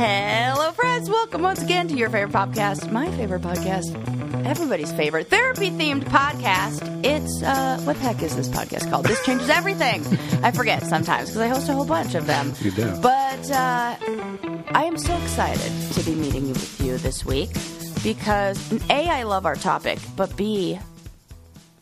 Hello, friends. Welcome once again to your favorite podcast, my favorite podcast, everybody's favorite therapy themed podcast. It's, uh, what the heck is this podcast called? This changes everything. I forget sometimes because I host a whole bunch of them. You do. But, uh, I am so excited to be meeting with you this week because, A, I love our topic, but B,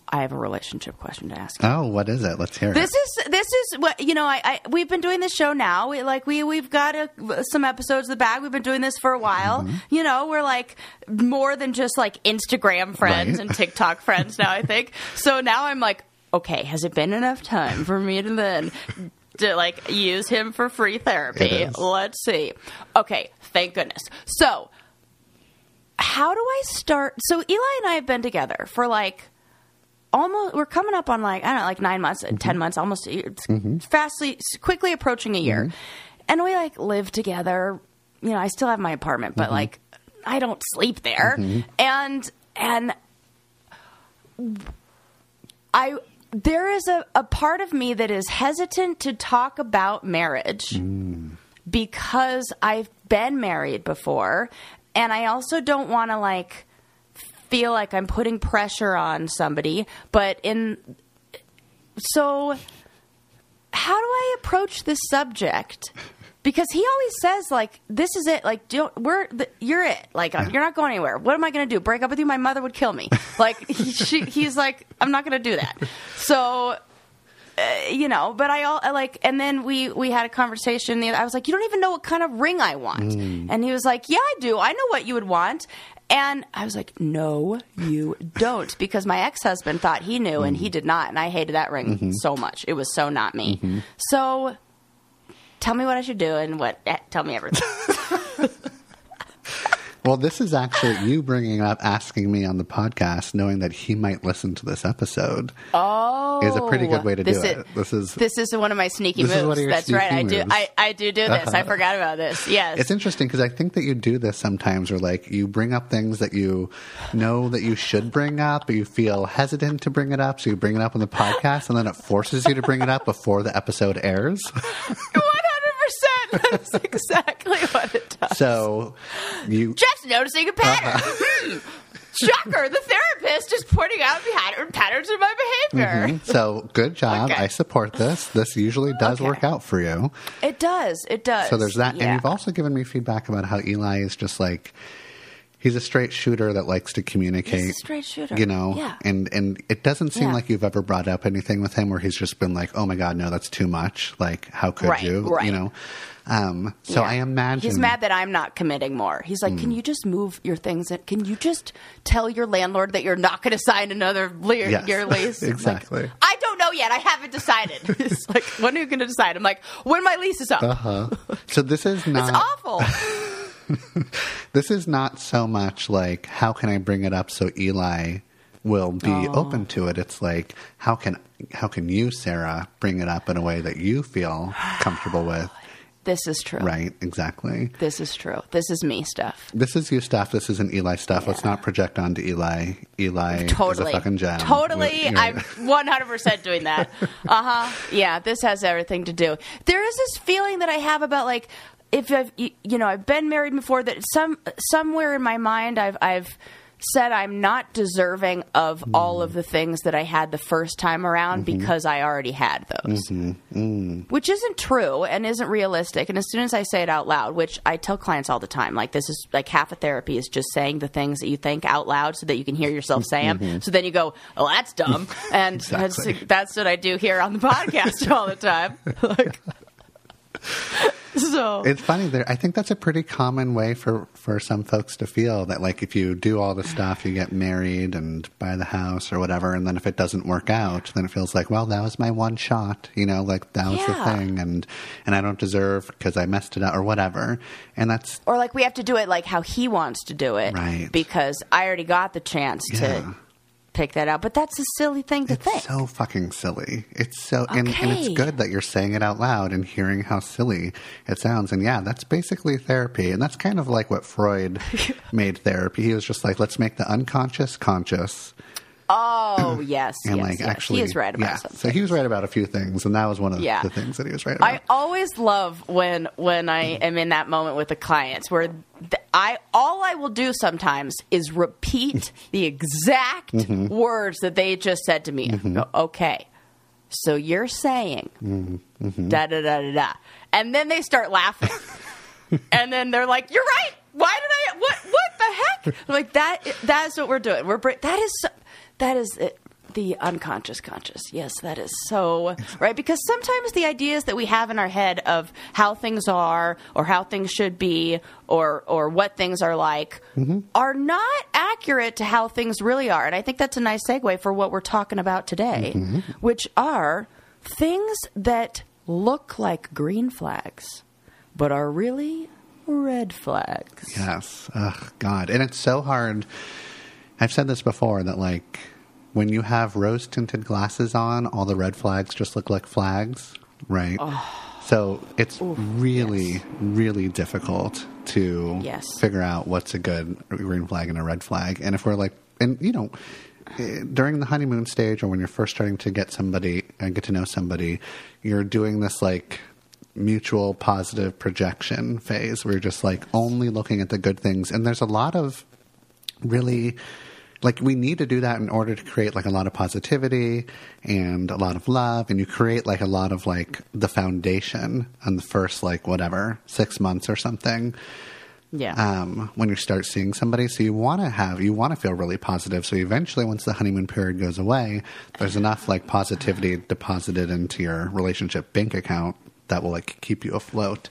I have a relationship question to ask. Oh, what is it? Let's hear it. This is this is what you know. I, I we've been doing this show now. We like we we've got a, some episodes in the bag. We've been doing this for a while. Mm-hmm. You know, we're like more than just like Instagram friends Right. and TikTok friends now. I think so. Now I'm like, okay, has it been enough time for me to then to like use him for free therapy? Let's see. Okay, thank goodness. So how do I start? So Eli and I have been together for like almost. We're coming up on like I don't know, like nine months, Mm-hmm. ten months, almost a year. It's fastly, quickly approaching a Mm-hmm. year, and we like live together. You know, I still have my apartment, Mm-hmm. but like I don't sleep there, and and I there is a, a part of me that is hesitant to talk about marriage because I've been married before and I also don't want to like feel like I'm putting pressure on somebody but in so how do I approach this subject? Because he always says like this is it like don't, we're the, you're it like you're not going anywhere. What am I going to do? Break up with you? My mother would kill me. Like he, she, he's like I'm not going to do that. So uh, you know, but I all I like, and then we we had a conversation. The other, I was like, "You don't even know what kind of ring I want," and he was like, "Yeah, I do. I know what you would want." And I was like, "No, you don't," because my ex husband thought he knew, and he mm. did not, and I hated that ring mm-hmm. so much. It was so not me. Mm-hmm. So, tell me what I should do, and what eh, tell me everything. Well, this is actually you bringing up asking me on the podcast, knowing that he might listen to this episode. Oh, Is a pretty good oh, way to do this it. Is, This is- this is one of my sneaky is moves. one of your That's right. I do. I, I do do this. I uh-huh. forgot about this. Yes. It's interesting because I think that you do this sometimes, where like you bring up things that you know that you should bring up, but you feel hesitant to bring it up, so you bring it up on the podcast, and then it forces you to bring it up before the episode airs. One hundred percent. That's exactly what it does. So you Jeff's noticing a pattern. Hmm. Shocker! The therapist is pointing out pattern, patterns in my behavior. so good job. Okay. I support this. This usually does Okay. work out for you. It does. It does. So there's that, Yeah. and you've also given me feedback about how Eli is just like he's a straight shooter that likes to communicate. He's a straight shooter. you know. Yeah. And and it doesn't seem Yeah. like you've ever brought up anything with him where he's just been like, "Oh my god, no, that's too much." Like, how could Right, you? right. You know. Um, so Yeah. I imagine he's mad that I'm not committing more. He's like, Hmm. "Can you just move your things? Can you just tell your landlord that you're not going to sign another le- Yes. your lease?" Like, Exactly. I don't know yet. I haven't decided. He's like, "When are you going to decide?" I'm like, "When my lease is up." Uh-huh. So this is It's awful. this is not so much like how can I bring it up so Eli will be Oh. open to it. It's like how can how can you, Sarah, bring it up in a way that you feel comfortable with? this is true. Right, exactly. This is true. This is me stuff. This is you stuff. This isn't Eli stuff. Let's not project onto Eli. Eli Totally. is a fucking gem. Totally. I'm 100% doing that. Uh huh. Yeah, this has everything to do. There is this feeling that I have about like, if I've, you know, I've been married before that some, somewhere in my mind I've, I've, said I'm not deserving of all of mm. the things that I had the first time around mm-hmm. because I already had those. Mm-hmm. Mm. Which isn't true and isn't realistic. And as soon as I say it out loud, which I tell clients all the time, like this is like half of therapy is just saying the things that you think out loud so that you can hear yourself say them. Mm-hmm. So then you go, "Oh, that's dumb," and Exactly. that's that's what I do here on the podcast all the time. like, so It's funny there. I think that's a pretty common way for for some folks to feel that like if you do all the stuff, you get married and buy the house or whatever, and then if it doesn't work out, then it feels like, well, that was my one shot, you know, like that was Yeah. the thing, and and I don't deserve because I messed it up or whatever, and that's or like we have to do it like how he wants to do it, Right. Because I already got the chance Yeah. to pick that out. But that's a silly thing to It's think. so fucking silly. It's so, and, and it's good that you're saying it out loud and hearing how silly it sounds. And yeah, that's basically therapy. And that's kind of like what Freud made therapy. He was just like, let's make the unconscious conscious Oh yes, and yes, like yes. actually he is right about yeah. something. So he was right about a few things, and that was one of Yeah. the things that he was right about. I always love when when I am in that moment with the clients where th- I all I will do sometimes is repeat the exact Mm-hmm. words that they just said to me. I go, okay, so you're saying Mm-hmm. da da da da da, and then they start laughing, and then they're like, "You're right. Why did I? What? What the heck? I'm like that. That's what we're doing. We're that is so, that is it, the unconscious conscious. Yes, that is so right because sometimes the ideas that we have in our head of how things are or how things should be or or what things are like mm-hmm. are not accurate to how things really are. And I think that's a nice segue for what we're talking about today, mm-hmm. which are things that look like green flags but are really red flags. Yes. Ugh, God. And it's so hard. I've said this before that, like, when you have rose tinted glasses on, all the red flags just look like flags, right? So it's really, really difficult to Yes. figure out what's a good green flag and a red flag. And if we're like, and you know, eh, during the honeymoon stage or when you're first starting to get somebody and get to know somebody, you're doing this like mutual positive projection phase where you're just like only looking at the good things. And there's a lot of really like we need to do that in order to create like a lot of positivity and a lot of love and you create like a lot of like the foundation on the first like whatever six months or something Yeah. um, when you start seeing somebody. So you want to have, you want to feel really positive. So eventually, once the honeymoon period goes away, there's enough like positivity deposited into your relationship bank account that will like keep you afloat.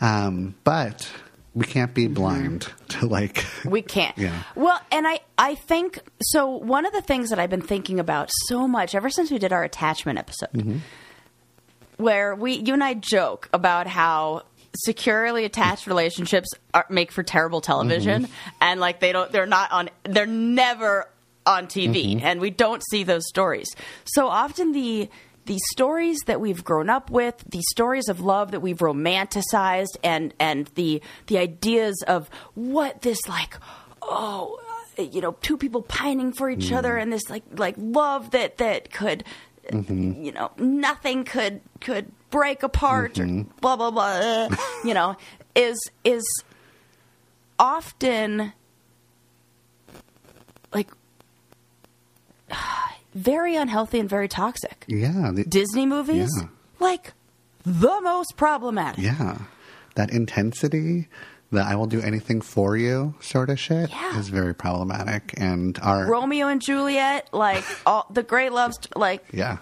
Um, but we can't be blind to like, we can't. Yeah. Well, and I, I think so. One of the things that I've been thinking about so much ever since we did our attachment episode, Mm-hmm. where we, you and I joke about how securely attached relationships are, make for terrible television, Mm-hmm. and like they don't, they're not on, they're never on TV, Mm-hmm. and we don't see those stories. So often the the stories that we've grown up with, the stories of love that we've romanticized, and and the the ideas of what this like, oh, uh, you know, two people pining for each other, mm. and this like like love that that could, mm-hmm. you know, nothing could could break apart, or mm-hmm. blah blah blah, you know, is is often like very unhealthy and very toxic. yeah, the, Disney movies, Yeah. like the most problematic. yeah, that intensity. That I will do anything for you, sort of shit, Yeah. is very problematic. And our Romeo and Juliet, like all the great loves, like yeah,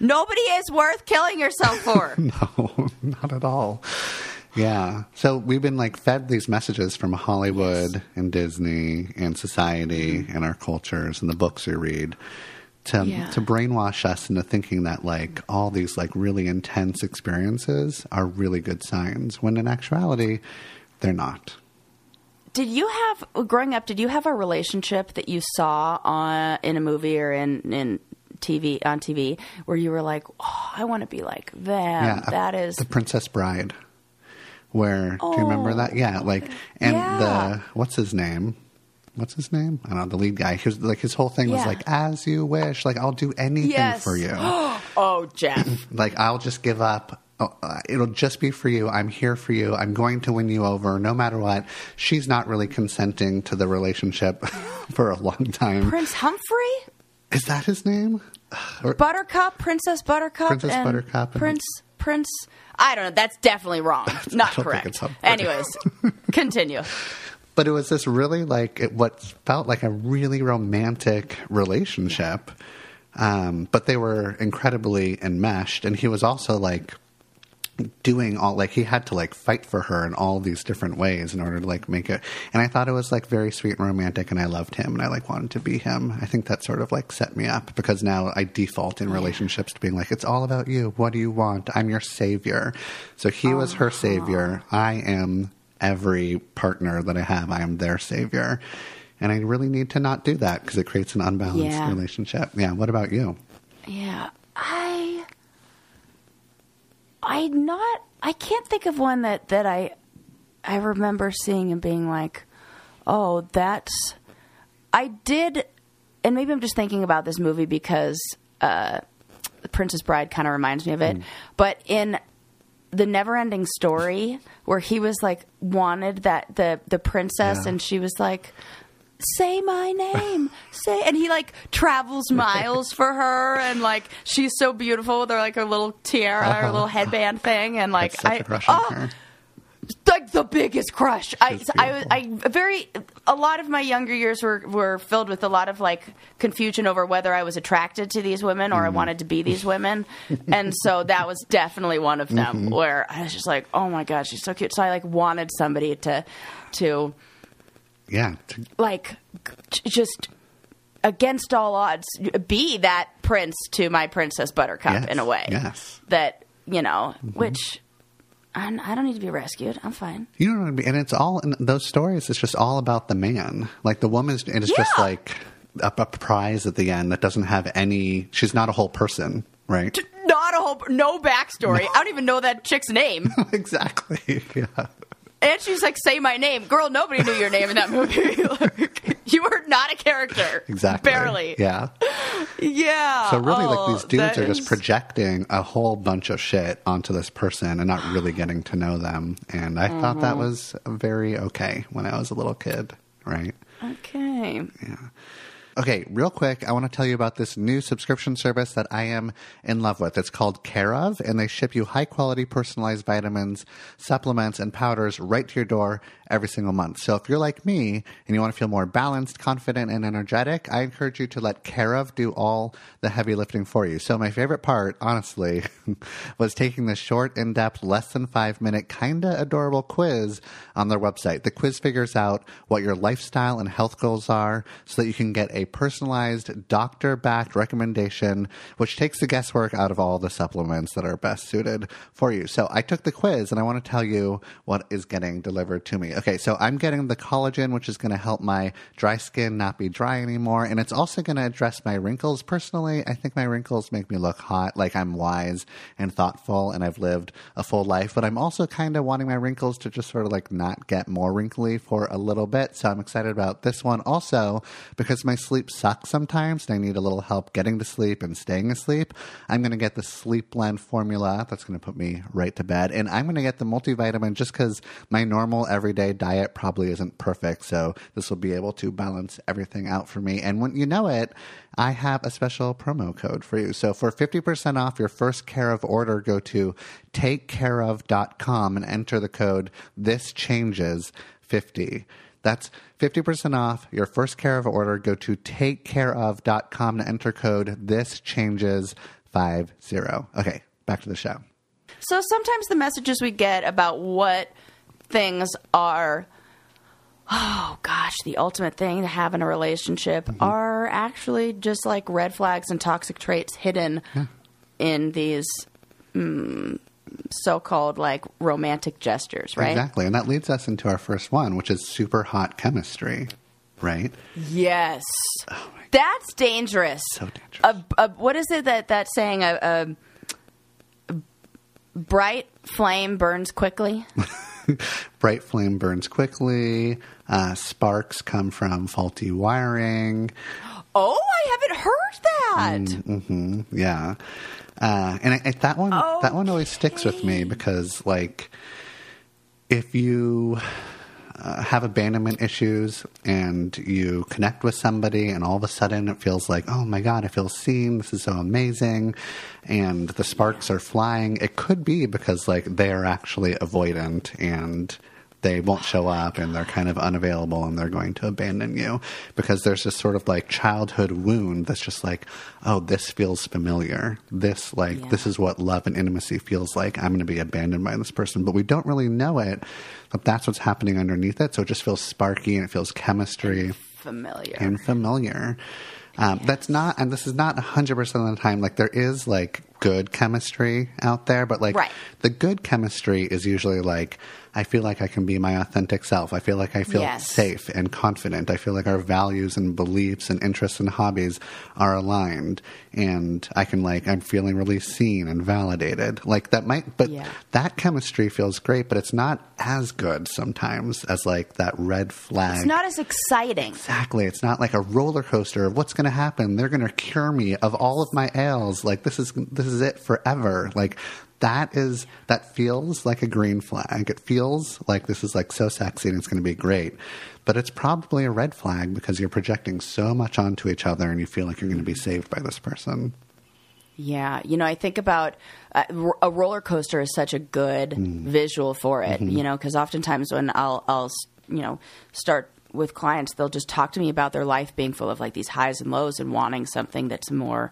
nobody is worth killing yourself for. No, not at all. Yeah. So we've been like fed these messages from Hollywood and Disney and society mm-hmm. and our cultures and the books we read to Yeah. to brainwash us into thinking that like all these like really intense experiences are really good signs when in actuality they're not. did you have growing up? Did you have a relationship that you saw on in a movie or in in TV on TV where you were like, oh, I want to be like them. yeah. that is The Princess Bride. Where do you remember Oh, that? Yeah, like and Yeah. the what's his name? What's his name? I don't know, the lead guy. Was like his whole thing was Yeah. like, as you wish, like I'll do anything yes for you. oh, Jeff. like I'll just give up. Oh, uh, It'll just be for you. I'm here for you. I'm going to win you over no matter what. She's not really consenting to the relationship for a long time. Prince Humphrey. Is that his name? Or- Buttercup, Princess Buttercup, Princess and Buttercup and- Prince Prince. I don't know. That's definitely wrong. Not don't think correct. it's Humphrey. Anyways, continue. But it was this really like it, what felt like a really romantic relationship. Um, but they were incredibly enmeshed. And he was also like doing all like he had to like fight for her in all these different ways in order to like make it. And i thought it was like very sweet and romantic and i loved him and i like wanted to be him. I think that sort of like set me up because now i default in relationships to being like it's all about you. What do you want? I'm your savior. So he was her savior. I am every partner that i have i am their savior and i really need to not do that because it creates an unbalanced Yeah. relationship yeah what about you Yeah, I, I not, I can't think of one that that I, I remember seeing and being like, oh, that's. I did and maybe I'm just thinking about this movie because uh, Princess Bride kind of reminds me of it. But in the never ending Story, where he was like wanted that the the princess, Yeah. and she was like. Say my name, say, and he like travels miles for her, and like she's so beautiful with her like her little tiara, her Uh-huh. little headband thing, and like I, a oh. Like the biggest crush. I, I, was- I, very, a lot of my younger years were, were filled with a lot of like confusion over whether I was attracted to these women or I mm-hmm. wanted to be these women, and so that was definitely one of them mm-hmm. where I was just like, oh my god, she's so cute. So I like wanted somebody to, to Yeah. to- like just against all odds be that prince to my princess buttercup Yes, in a way yes. that you know mm-hmm. which I, I don't need to be rescued i'm fine You know what I mean? And it's all in those stories. It's just all about the man. Like the woman's, it is just like a, a prize at the end that doesn't have any. She's not a whole person, right? not a whole no backstory i don't even know that chick's name exactly. Yeah. and she's like say my name girl nobody knew your name in that movie Like, you were not a character Exactly. barely Yeah. yeah So really, Oh, like these dudes that are just projecting a whole bunch of shit onto this person and not really getting to know them. And I thought that Mm-hmm. was very okay when I was a little kid, right? okay Yeah. Okay, real quick, I want to tell you about this new subscription service that I am in love with. It's called Care/of, and they ship you high quality personalized vitamins, supplements, and powders right to your door every single month. So if you're like me and you want to feel more balanced, confident, and energetic, I encourage you to let Care/of do all the heavy lifting for you. So my favorite part, honestly, was taking the short, in depth, less than five minute, kinda adorable quiz on their website. The quiz figures out what your lifestyle and health goals are so that you can get a personalized, doctor backed recommendation, which takes the guesswork out of all the supplements that are best suited for you. So I took the quiz and I want to tell you what is getting delivered to me. Okay, so I'm getting the collagen, which is going to help my dry skin not be dry anymore. And it's also going to address my wrinkles. Personally, I think my wrinkles make me look hot, like I'm wise and thoughtful and I've lived a full life. But I'm also kind of wanting my wrinkles to just sort of like not get more wrinkly for a little bit. So I'm excited about this one also because my sleep sucks sometimes and I need a little help getting to sleep and staying asleep. I'm going to get the sleep blend formula that's going to put me right to bed. And I'm going to get the multivitamin just because my normal everyday diet probably isn't perfect. So this will be able to balance everything out for me. And when you know it, I have a special promo code for you. So for 50% off your first Care/of order, go to takecareof.com and enter the code this changes 50. That's 50% off your first Care/of order. Go to takecareof.com to enter code this changes 50. Okay, back to the show. So sometimes the messages we get about what things are, oh gosh, the ultimate thing to have in a relationship are actually just like red flags and toxic traits hidden in these mm, so called like romantic gestures, right? Exactly. And that leads us into our first one, which is super hot chemistry, right? Yes. That's dangerous. So dangerous. A, a, what is it that that saying? A, a bright flame burns quickly. Bright flame burns quickly. Uh, sparks come from faulty wiring. Oh, I haven't heard that. hmm Yeah, uh, and I, I, that one that one always sticks with me because like if you uh, have abandonment issues and you connect with somebody and all of a sudden it feels like oh my god i feel seen. This is so amazing. And the sparks are flying. It could be because like they're actually avoidant and they won't show up and they're kind of unavailable and they're going to abandon you because there's this sort of like childhood wound that's just like oh this feels familiar. This like Yeah. this is what love and intimacy feels like. I'm going to be abandoned by this person. But we don't really know it but that's what's happening underneath it. So it just feels sparky and it feels chemistry Familiar. and familiar. Um, that's not and this is not 100% of the time. Like there is like good chemistry out there, but like Right. the good chemistry is usually like I feel like I can be my authentic self. I feel like I feel Yes. safe and confident. I feel like our values and beliefs and interests and hobbies are aligned and I can like I'm feeling really seen and validated. Like that might but Yeah. that chemistry feels great, but it's not as good sometimes as like that red flag. It's not as exciting. Exactly. It's not like a roller coaster of what's going to happen. They're going to cure me of all of my ails. Like this is this is it forever. Like that is that feels like a green flag. It feels like this is like so sexy and it's going to be great. But it's probably a red flag because you're projecting so much onto each other and you feel like you're going to be saved by this person. Yeah, you know, I think about uh, a roller coaster is such a good Mm. visual for it. Mm-hmm. You know, because oftentimes when I'll I'll you know start with clients, they'll just talk to me about their life being full of like these highs and lows and wanting something that's more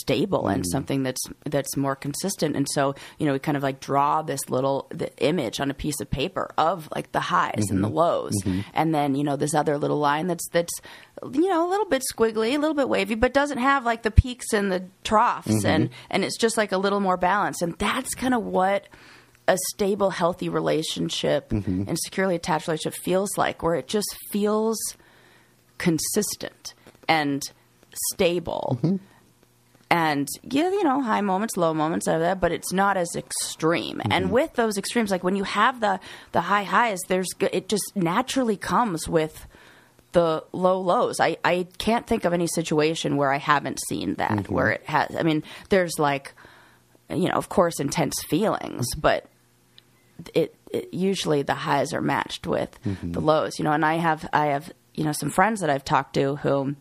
stable and mm. something that's that's more consistent. And so you know we kind of like draw this little the image on a piece of paper of like the highs and the mm-hmm. lows. Mm-hmm. And then you know this other little line that's that's you know a little bit squiggly a little bit wavy but doesn't have like the peaks and the troughs. Mm-hmm. And and it's just like a little more balanced. And that's kind of what a stable healthy relationship and securely attached relationship feels like where it just feels consistent and stable and yeah, you know, high moments, low moments of that, but it's not as extreme. And mm-hmm. with those extremes, like when you have the the high highs, there's it just naturally comes with the low lows. I I can't think of any situation where I haven't seen that mm-hmm. where it has. I mean, there's like, you know, of course, intense feelings, mm-hmm. but it, it usually the highs are matched with the lows. You know, and I have I have you know some friends that I've talked to who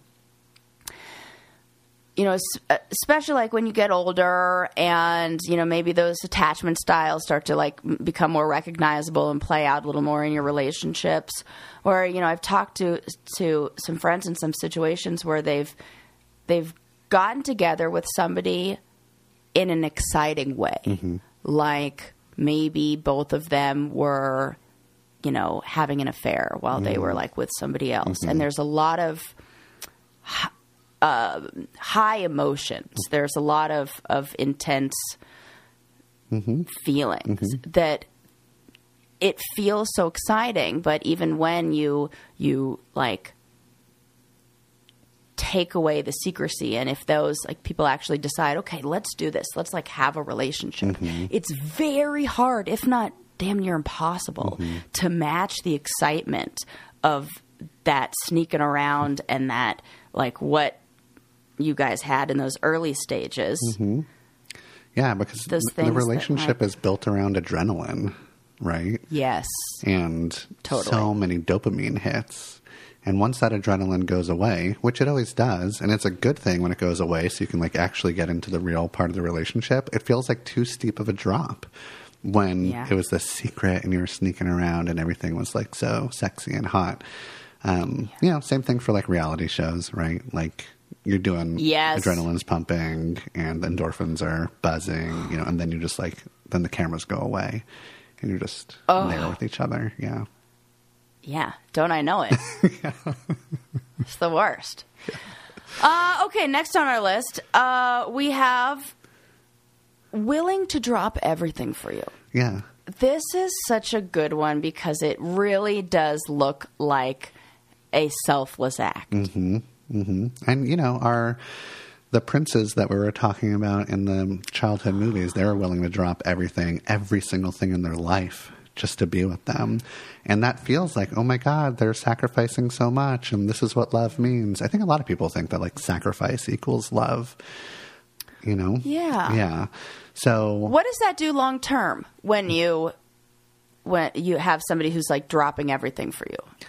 you know, uh, especially like when you get older and, you know, maybe those attachment styles start to like become more recognizable and play out a little more in your relationships. Or, you know, I've talked to to some friends in some situations where they've they've gotten together with somebody in an exciting way. Mm-hmm. Like maybe both of them were, you know, having an affair while they were mm. like with somebody else. Mm-hmm. And there's a lot of high emotions. There's a lot of, of intense mm-hmm. feelings mm-hmm. that it feels so exciting, but even when you you like take away the secrecy and if those like people actually decide, okay, let's do this, let's like have a relationship, mm-hmm. it's very hard, if not damn near impossible, to match the excitement of that sneaking around and that like what you guys had in those early stages. Yeah, because Those the relationship like- is built around adrenaline, right? Yes. and Totally. so many dopamine hits. And once that adrenaline goes away, which it always does, and it's a good thing when it goes away, so you can like actually get into the real part of the relationship. It feels like too steep of a drop when Yeah. it was the secret and you were sneaking around and everything was like so sexy and hot. Um, You know, same thing for like reality shows, right? Like you're doing Yes. adrenaline's pumping and the endorphins are buzzing, you know, and then you just like then the cameras go away and you're just there with each other. Yeah. Yeah, don't I know it? It's the worst. Uh, okay, next on our list, uh, we have willing to drop everything for you. Yeah. This is such a good one because it really does look like a selfless act. Mm-hmm. And you know, our the princes that we were talking about in the childhood movies, they were willing to drop everything, every single thing in their life just to be with them. And that feels like, oh my God, they're sacrificing so much and this is what love means. I think a lot of people think that like sacrifice equals love. You know? Yeah. Yeah. So What does that do long term when you when you have somebody who's like dropping everything for you?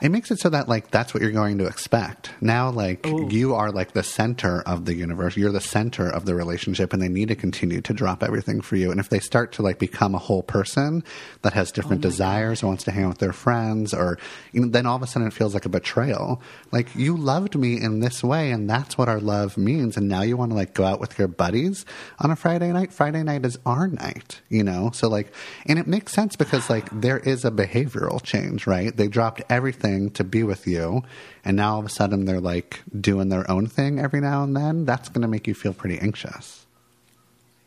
It makes it so that like that's what you're going to expect. Now like you are like the center of the universe. You're the center of the relationship and they need to continue to drop everything for you. And if they start to like become a whole person that has different oh desires or wants to hang out with their friends or you know, then all of a sudden it feels like a betrayal. Like you loved me in this way and that's what our love means. And now you want to like go out with your buddies on a friday night? Friday night is our night you know? So like and it makes sense because like there is a behavioral change right? They dropped everything to be with you and now all of a sudden they're like doing their own thing every now and then that's going to make you feel pretty anxious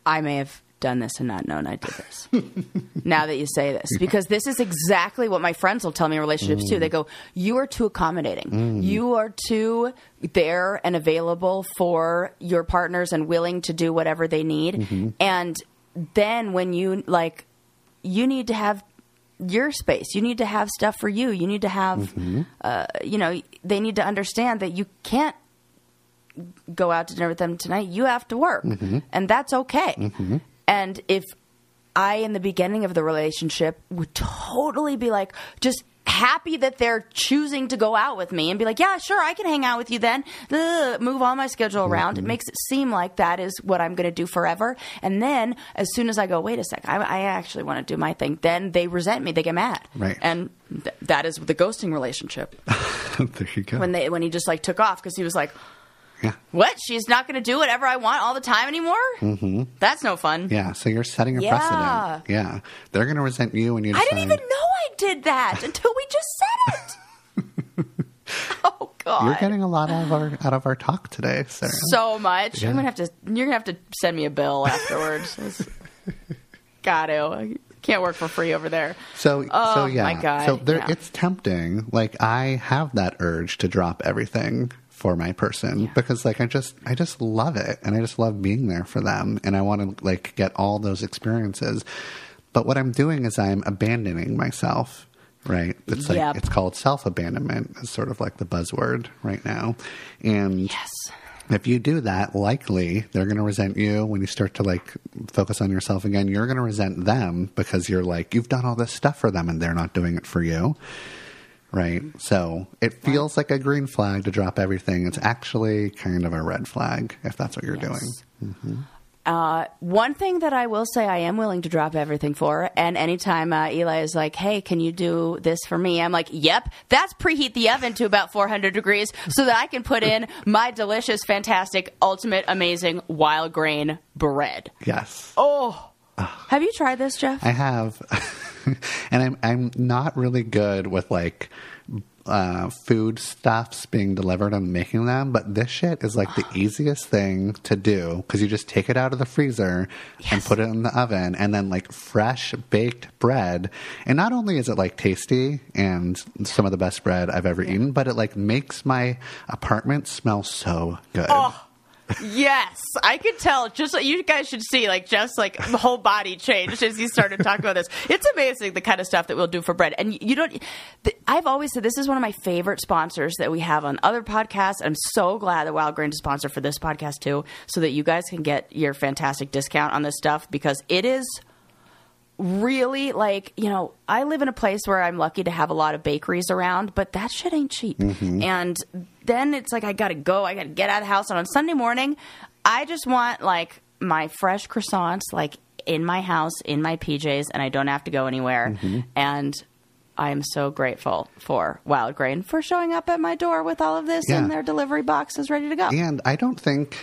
I may have done this and not known I did this. now that you say this, because this is exactly what my friends will tell me in relationships too. Mm. They go, "You are too accommodating. Mm. You are too there and available for your partners and willing to do whatever they need." Mm-hmm. And then when you like, you need to have your space. You need to have stuff for you. You need to have, mm-hmm. uh, you know, they need to understand that you can't go out to dinner with them tonight. You have to work, mm-hmm. and that's okay. Mm-hmm. And if I, in the beginning of the relationship, would totally be like, just happy that they're choosing to go out with me and be like, yeah, sure, I can hang out with you then. Ugh, move all my schedule around. It mm-hmm. makes it seem like that is what I'm going to do forever. And then as soon as I go, wait a sec, I, I actually want to do my thing, then they resent me. They get mad. Right. And th- that is the ghosting relationship there you go. when they when he just like took off because he was like, yeah. "What? She's not going to do whatever I want all the time anymore? Mm-hmm. That's no fun." Yeah, so you're setting a Yeah. precedent. Yeah. They're going to resent you when you I didn't even know I did that until we just said it. oh God! You're getting a lot out of our out of our talk today, Sarah. so much. Yeah. I'm gonna have to. You're gonna have to send me a bill afterwards. Got to. I can't work for free over there. So, Oh, so yeah. my God, So there, yeah. it's tempting. Like I have that urge to drop everything for my person because, like, I just, I just love it, and I just love being there for them, and I want to like get all those experiences. But what I'm doing is I'm abandoning myself. Right. It's like Yep. it's called self abandonment. Is sort of like the buzzword right now, and Yes. if you do that, likely they're going to resent you when you start to like focus on yourself again. You're going to resent them because you're like, you've done all this stuff for them and they're not doing it for you. Right. So it feels like a green flag to drop everything. It's actually kind of a red flag if that's what you're Yes. doing. Uh, one thing that I will say I am willing to drop everything for, and anytime uh, Eli is like, "Hey, can you do this for me?" I'm like, "Yep." That's preheat the oven to about 400 degrees so that I can put in my delicious, fantastic, ultimate, amazing Wildgrain bread. Yes. Oh, have you tried this, Jeff? I have, and I'm I'm not really good with like uh, food stuffs being delivered and making them, but this shit is like the easiest thing to do because you just take it out of the freezer and put it in the oven, and then like fresh baked bread. And not only is it like tasty and some of the best bread I've ever eaten, but it like makes my apartment smell so good. Yes, I could tell. Just you guys should see, like Jeff's like the whole body changed as he started talking about this. It's amazing the kind of stuff that we'll do for bread. And you don't. I've always said this is one of my favorite sponsors that we have on other podcasts. I'm so glad that Wildgrain is sponsor for this podcast too, so that you guys can get your fantastic discount on this stuff because it is really like you know i live in a place where i'm lucky to have a lot of bakeries around but that shit ain't cheap. Mm-hmm. And then it's like i gotta go. I gotta get out of the house. And on sunday morning i just want like my fresh croissants like in my house in my pjs and i don't have to go anywhere. Mm-hmm. And i am so grateful for Wildgrain for showing up at my door with all of this Yeah. and their delivery boxes ready to go. And I don't think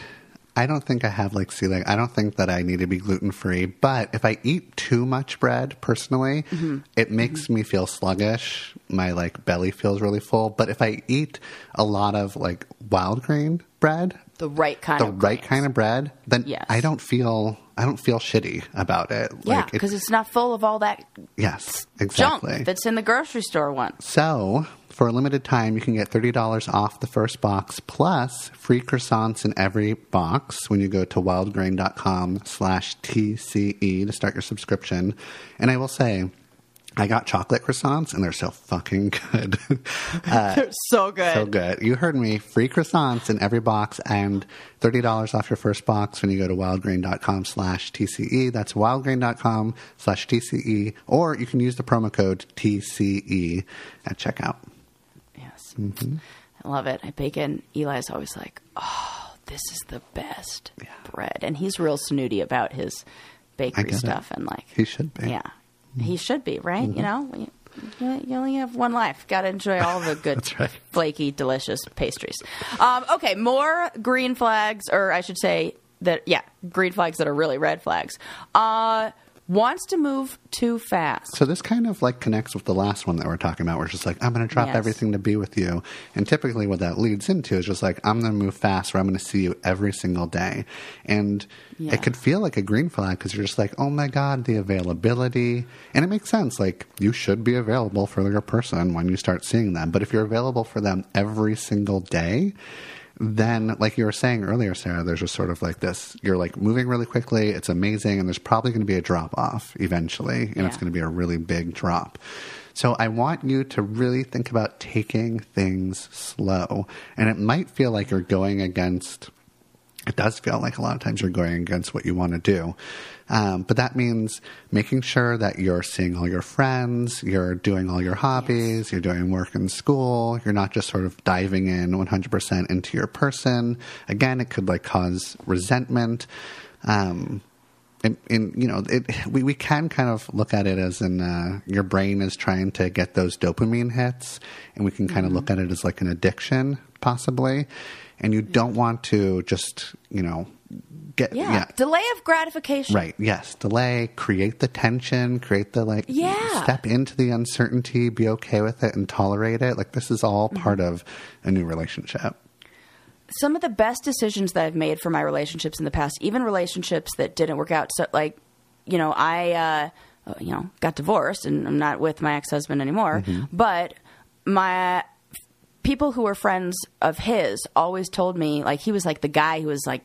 I don't think I have like celiac. I don't think that I need to be gluten free. But if I eat too much bread personally, Mm-hmm. it makes me feel sluggish. My like belly feels really full. But if I eat a lot of like Wildgrain bread, the right kind the of right grains. kind of bread, then Yes. I don't feel I don't feel shitty about it. yeah Like, because it's not full of all that yes, junk exactly. that's in the grocery store once So, for a limited time, you can get $30 off the first box plus free croissants in every box when you go to wildgrain.com slash TCE to start your subscription. And I will say, I got chocolate croissants and they're so fucking good. Uh, They're so good. so good. You heard me. Free croissants in every box and $30 off your first box when you go to wildgrain.com slash TCE. That's wildgrain.com slash TCE. Or you can use the promo code TCE at checkout. Mm-hmm. I love it. I bake in. Eli's always like, oh, this is the best bread. And he's real snooty about his bakery get it. stuff. And like, He should be. Mm-hmm. yeah, he should be, right? You know, you, you you only have one life. Got to enjoy all the good, right. flaky, delicious pastries. Um, okay, more green flags, or I should say that, yeah, green flags that are really red flags. Uh, wants to move too fast. So this kind of like connects with the last one that we're talking about, where it's just like I'm going to drop Yes. everything to be with you, and typically what that leads into is just like I'm going to move fast, or I'm going to see you every single day, and Yeah. it could feel like a green flag because you're just like, oh my god, the availability, and it makes sense. Like you should be available for your person when you start seeing them, but if you're available for them every single day. Then, like you were saying earlier, Sarah, there's just sort of like this. You're like moving really quickly. It's amazing, and there's probably going to be a drop off eventually, and it's going to be a really big drop. So I want you to really think about taking things slow. And it might feel like you're going against, it does feel like a lot of times you're going against what you want to do. Um, but that means making sure that you're seeing all your friends, you're doing all your hobbies, you're doing work in school, you're not just sort of diving in 100% into your person. Again, it could like cause resentment. Um, and, and you know, it, we we can kind of look at it as in uh, your brain is trying to get those dopamine hits, and we can kind of look at it as like an addiction, possibly. And you don't want to just you know get Yeah. yeah, Delay of gratification. right yes delay create the tension create the like Yeah. step into the uncertainty be okay with it and tolerate it like this is all Mm-hmm. part of a new relationship some of the best decisions that I've made for my relationships in the past, even relationships that didn't work out. So, like, you know, I, uh, you know, got divorced and I'm not with my ex husband anymore. But my people who were friends of his always told me, like, he was like the guy who was like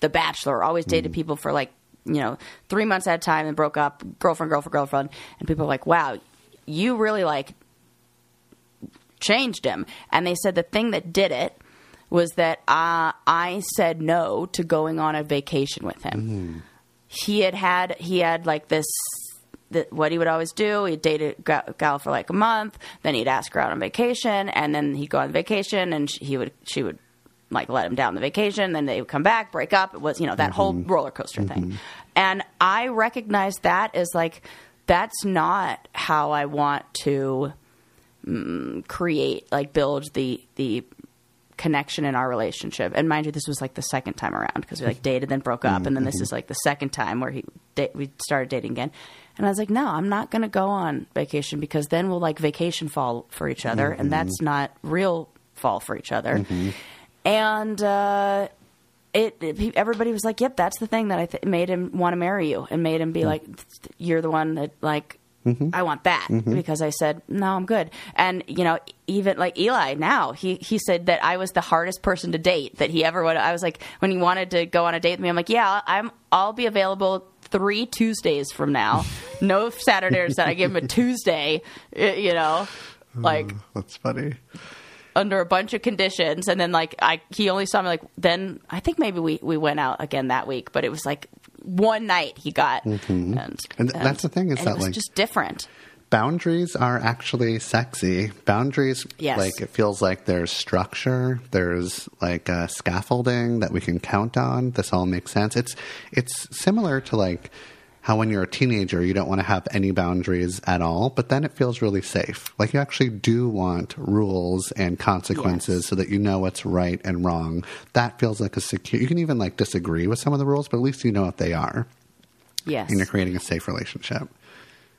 the bachelor, always dated people for like, you know, three months at a time and broke up, girlfriend, girlfriend, girlfriend. And people were like, wow, you really like changed him. And they said the thing that did it was that uh, I said no to going on a vacation with him. He had had he had like this. The, what he would always do, he'd date a gal, gal for like a month, then he'd ask her out on vacation, and then he'd go on vacation, and she, he would she would like let him down the vacation, then they would come back, break up. It was you know that whole mm-hmm. roller coaster thing, mm-hmm. and I recognized that as like that's not how I want to mm, create like build the the connection in our relationship. And mind you this was like the second time around because we like dated then broke up and then this is mm-hmm. like the second time where he da- we started dating again. And i was like no i'm not going to go on vacation because then we'll like vacation fall for each other and that's not real fall for each other and uh it, it everybody was like yep that's the thing that i th- made him want to marry you and made him be like you're the one that like I want that because I said no, I'm good. And you know, even like Eli now, he he said that I was the hardest person to date that he ever would. I was like when he wanted to go on a date with me, I'm like, yeah, I'm I'll be available three Tuesdays from now. no Saturday or Sunday. I give him a Tuesday. You know, like that's funny under a bunch of conditions and then like I he only saw me like then I think maybe we we went out again that week but it was like one night he got and, Mm-hmm. And that's the thing is and that, it was like- just different boundaries are actually sexy. Boundaries, Yes. like it feels like there's structure, there's like uh, scaffolding that we can count on. This all makes sense. It's it's similar to like how when you're a teenager you don't want to have any boundaries at all, but then it feels really safe. Like you actually do want rules and consequences Yes. so that you know what's right and wrong. That feels like a secure. You can even like disagree with some of the rules, but at least you know what they are, yes and you're creating a safe relationship.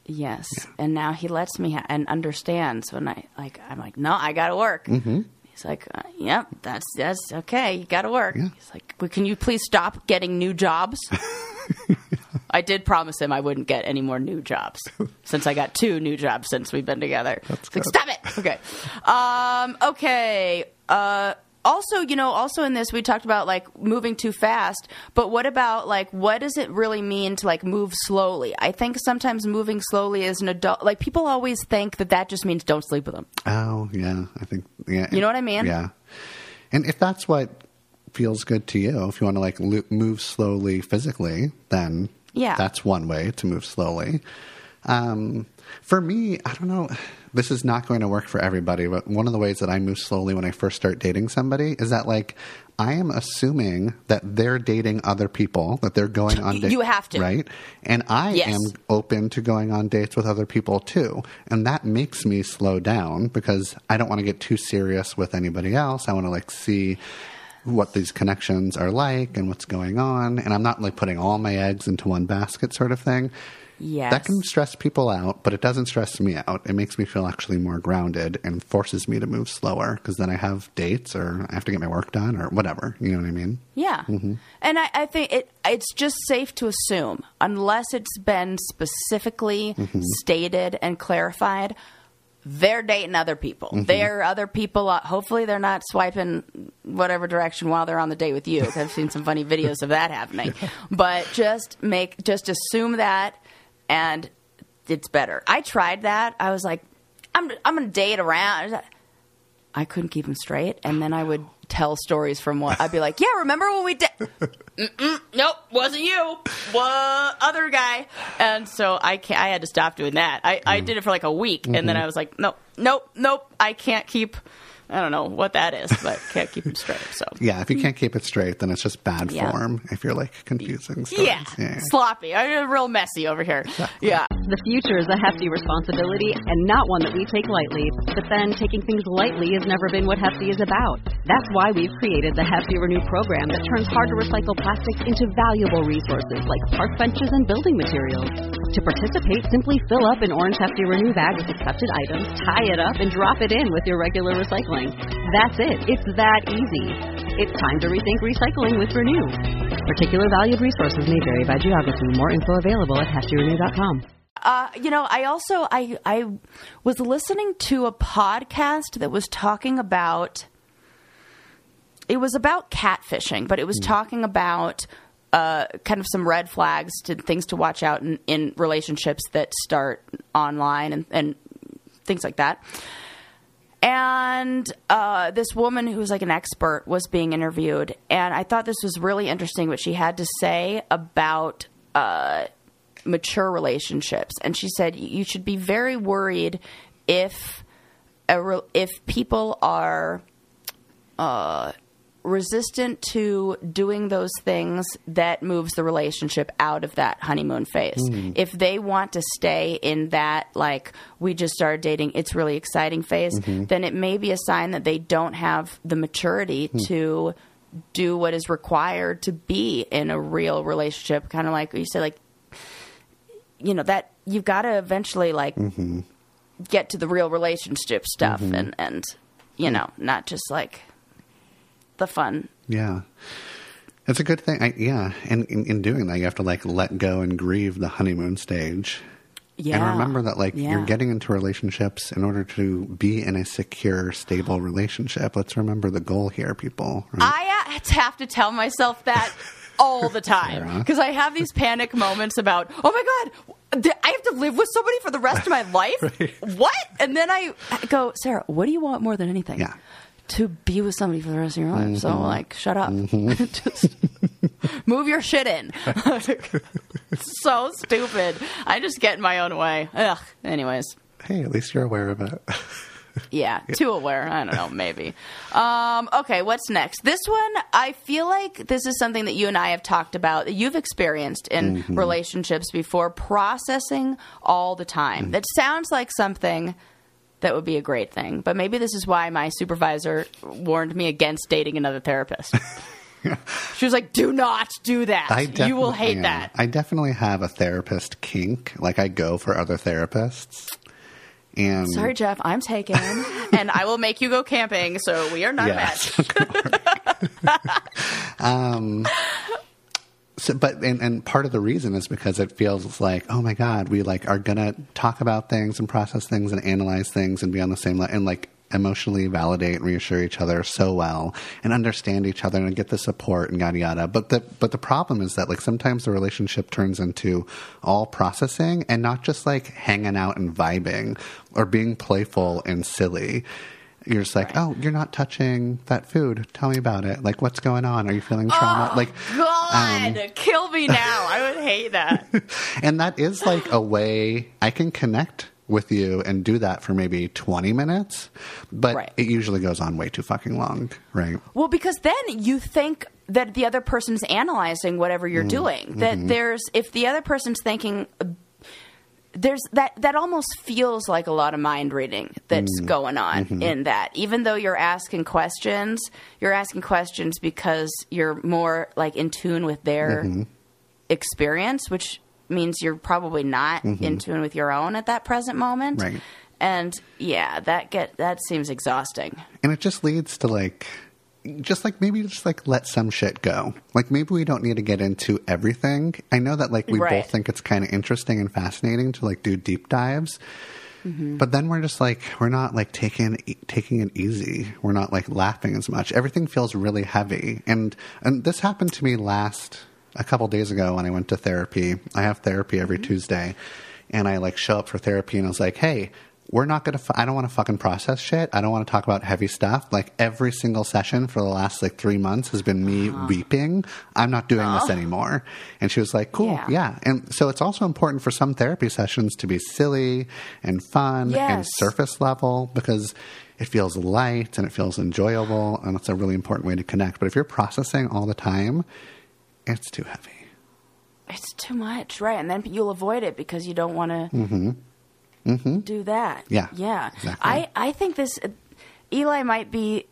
yes and now he lets me ha- and understands when I like I'm like no I got to work mm-hmm. he's like uh, yep that's that's okay you got to work Yeah. he's like well, can you please stop getting new jobs I did promise him I wouldn't get any more new jobs since I got two new jobs since we've been together. Like, stop it. Okay. Um, okay. Uh, also, you know, also in this, we talked about like moving too fast, but what about like, what does it really mean to like move slowly? I think sometimes moving slowly as an adult, like people always think that that just means don't sleep with them. Oh yeah, I think yeah. You know what I mean? Yeah, and if that's what feels good to you, if you want to like lo- move slowly physically, then Yeah. that's one way to move slowly. Um, for me, I don't know. This is not going to work for everybody, but one of the ways that I move slowly when I first start dating somebody is that like I am assuming that they're dating other people, that they're going on dates. You have to. right? And I Yes. am open to going on dates with other people too. And that makes me slow down because I don't want to get too serious with anybody else. I want to like see what these connections are like and what's going on. And I'm not like putting all my eggs into one basket sort of thing. Yes. That can stress people out, but it doesn't stress me out. It makes me feel actually more grounded and forces me to move slower because then I have dates or I have to get my work done or whatever. You know what I mean? Yeah, Mm-hmm. and I, I think it it's just safe to assume, unless it's been specifically Mm-hmm. stated and clarified, they're dating other people. Mm-hmm. They're other people. Uh, hopefully, they're not swiping whatever direction while they're on the date with you. I've seen some funny videos of that happening. But just make just assume that, and it's better. I tried that. I was like, I'm I'm gonna date around. I couldn't keep them straight, and then I would tell stories from what I'd be like, "Yeah, remember when we did? Nope, wasn't you. What other guy?" And so I can't. I had to stop doing that. I, I mm. did it for like a week, and then mm-hmm. I was like, "Nope, nope, nope. I can't keep. I don't know what that is, but can't keep them straight." So Yeah, if you can't keep it straight, then it's just bad Yeah. form if you're like confusing stories. yeah, sloppy. I'm real messy over here. Yeah. The future is a hefty responsibility and not one that we take lightly. But then taking things lightly has never been what Hefty is about. That's why we've created the Hefty Renew program that turns hard to recycle plastics into valuable resources like park benches and building materials. To participate, simply fill up an orange Hefty Renew bag with accepted items, tie it up, and drop it in with your regular recycling. That's it. It's that easy. It's time to rethink recycling with Renew. Particular valued resources may vary by geography. More info available at heftyrenew.com. Uh, you know, I also I I was listening to a podcast that was talking about it was about catfishing, but it was talking about uh, kind of some red flags to things to watch out in, in relationships that start online and, and things like that. And uh, this woman who was like an expert was being interviewed, and I thought this was really interesting what she had to say about uh, mature relationships. And she said you should be very worried if re- if people are uh, resistant to doing those things that moves the relationship out of that honeymoon phase. Hmm. If they want to stay in that like we just started dating, it's really exciting phase, mm-hmm. then it may be a sign that they don't have the maturity hmm. to do what is required to be in a real relationship. Kind of like you said, like you know that you've got to eventually like mm-hmm. get to the real relationship stuff mm-hmm. and and you know not just like the fun Yeah. It's a good thing. I, yeah. And in, in doing that, you have to like let go and grieve the honeymoon stage. yeah And remember that like Yeah. you're getting into relationships in order to be in a secure, stable relationship. Let's remember the goal here, people. right? I uh, have to tell myself that all the time because I have these panic moments about, oh my god, I have to live with somebody for the rest of my life. What? And then I go, Sarah, what do you want more than anything? Yeah. To be with somebody for the rest of your life. So mm-hmm. like, shut up. Mm-hmm. Just move your shit in. so stupid. I just get in my own way. Ugh. Anyways. hey, at least you're aware of it. Yeah, too aware. I don't know, maybe. Um, okay, what's next? This one, I feel like this is something that you and I have talked about, that you've experienced in mm-hmm. relationships before, processing all the time. Mm. That sounds like something that would be a great thing, but maybe this is why my supervisor warned me against dating another therapist. she was like, do not do that. I you will hate that. I definitely have a therapist kink. Like I go for other therapists. And Sorry, Jeff, I'm taken, and I will make you go camping, so we are not Yes. a match. So, but and, and part of the reason is because it feels like oh my god we like are gonna talk about things and process things and analyze things and be on the same level and like emotionally validate and reassure each other so well and understand each other and get the support and yada yada. But the but the problem is that like sometimes the relationship turns into all processing and not just like hanging out and vibing or being playful and silly you're just like, oh, you're not touching that food. Tell me about it. Like, what's going on? Are you feeling trauma? like, God, kill me now. I would hate that. and that is like a way I can connect with you and do that for maybe 20 minutes, but Right. it usually goes on way too fucking long, right? Well, because then you think that the other person's analyzing whatever Mm, you're doing. That mm-hmm. there's if the other person's thinking there's that that almost feels like a lot of mind reading that's mm. going on mm-hmm. in that. Even though you're asking questions you're asking questions because you're more like in tune with their mm-hmm. experience which means you're probably not mm-hmm. in tune with your own at that present moment. Right. and yeah that get that seems exhausting. And it just leads to like just like maybe just like let some shit go. Like maybe we don't need to get into everything. I know that like we Right. both think it's kind of interesting and fascinating to like do deep dives. Mm-hmm. But then we're just like we're not like taking taking it easy. We're not like laughing as much. Everything feels really heavy. And and this happened to me last a couple days ago when i went to therapy. I have therapy every mm-hmm. tuesday. And i like show up for therapy and i was like hey we're not gonna f- i don't want to fucking process shit. I don't want to talk about heavy stuff. Like every single session for the last like three months has been me uh-huh. weeping. I'm not doing this oh. anymore. And she was like cool Yeah. yeah. And so it's also important for some therapy sessions to be silly and fun and surface level because it feels light and it feels enjoyable and it's a really important way to connect. But if you're processing all the time it's too heavy. It's too much. Right. And then you'll avoid it because you don't want to mm-hmm. Do that. Mm-hmm. Yeah, yeah. Exactly. i i think this eli might be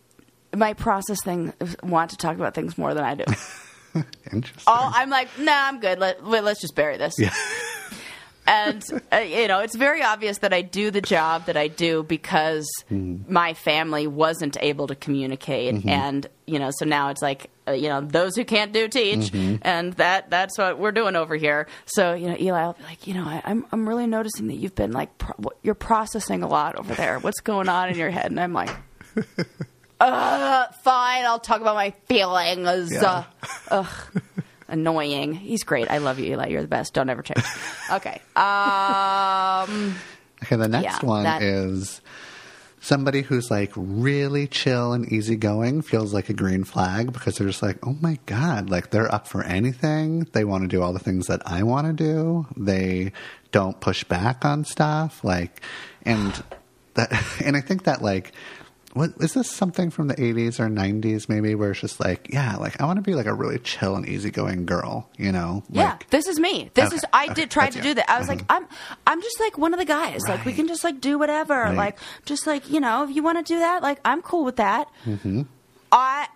might process things want to talk about things more than i do. Interesting. All i'm like nah i'm good. Let, let- let's just bury this. Yeah and uh, you know it's very obvious that i do the job that i do because Mm. my family wasn't able to communicate Mm-hmm. and you know so now it's like uh, you know those who can't do teach Mm-hmm. and that that's what we're doing over here so you know eli I'll be like you know I, i'm i'm really noticing that you've been like pro- you're processing a lot over there what's going on in your head and i'm like uh fine i'll talk about my feelings Yeah. uh, ugh annoying he's great i love you eli you're the best don't ever change okay um Okay, the next Yeah, one that- is somebody who's like really chill and easygoing feels like a green flag because they're just like, oh my God, like they're up for anything. They want to do all the things that I want to do. They don't push back on stuff. Like, and that, and I think that like, what is this something from the 80s or 90s maybe where it's just like, yeah, like I want to be like a really chill and easygoing girl, you know? Yeah, Like, this is me. This Okay, is I okay, did try to you. do that. I was like, I'm I'm just like one of the guys. Like we can just like do whatever. Right. Like just like you know, if you want to do that, like I'm cool with that. Mm-hmm. I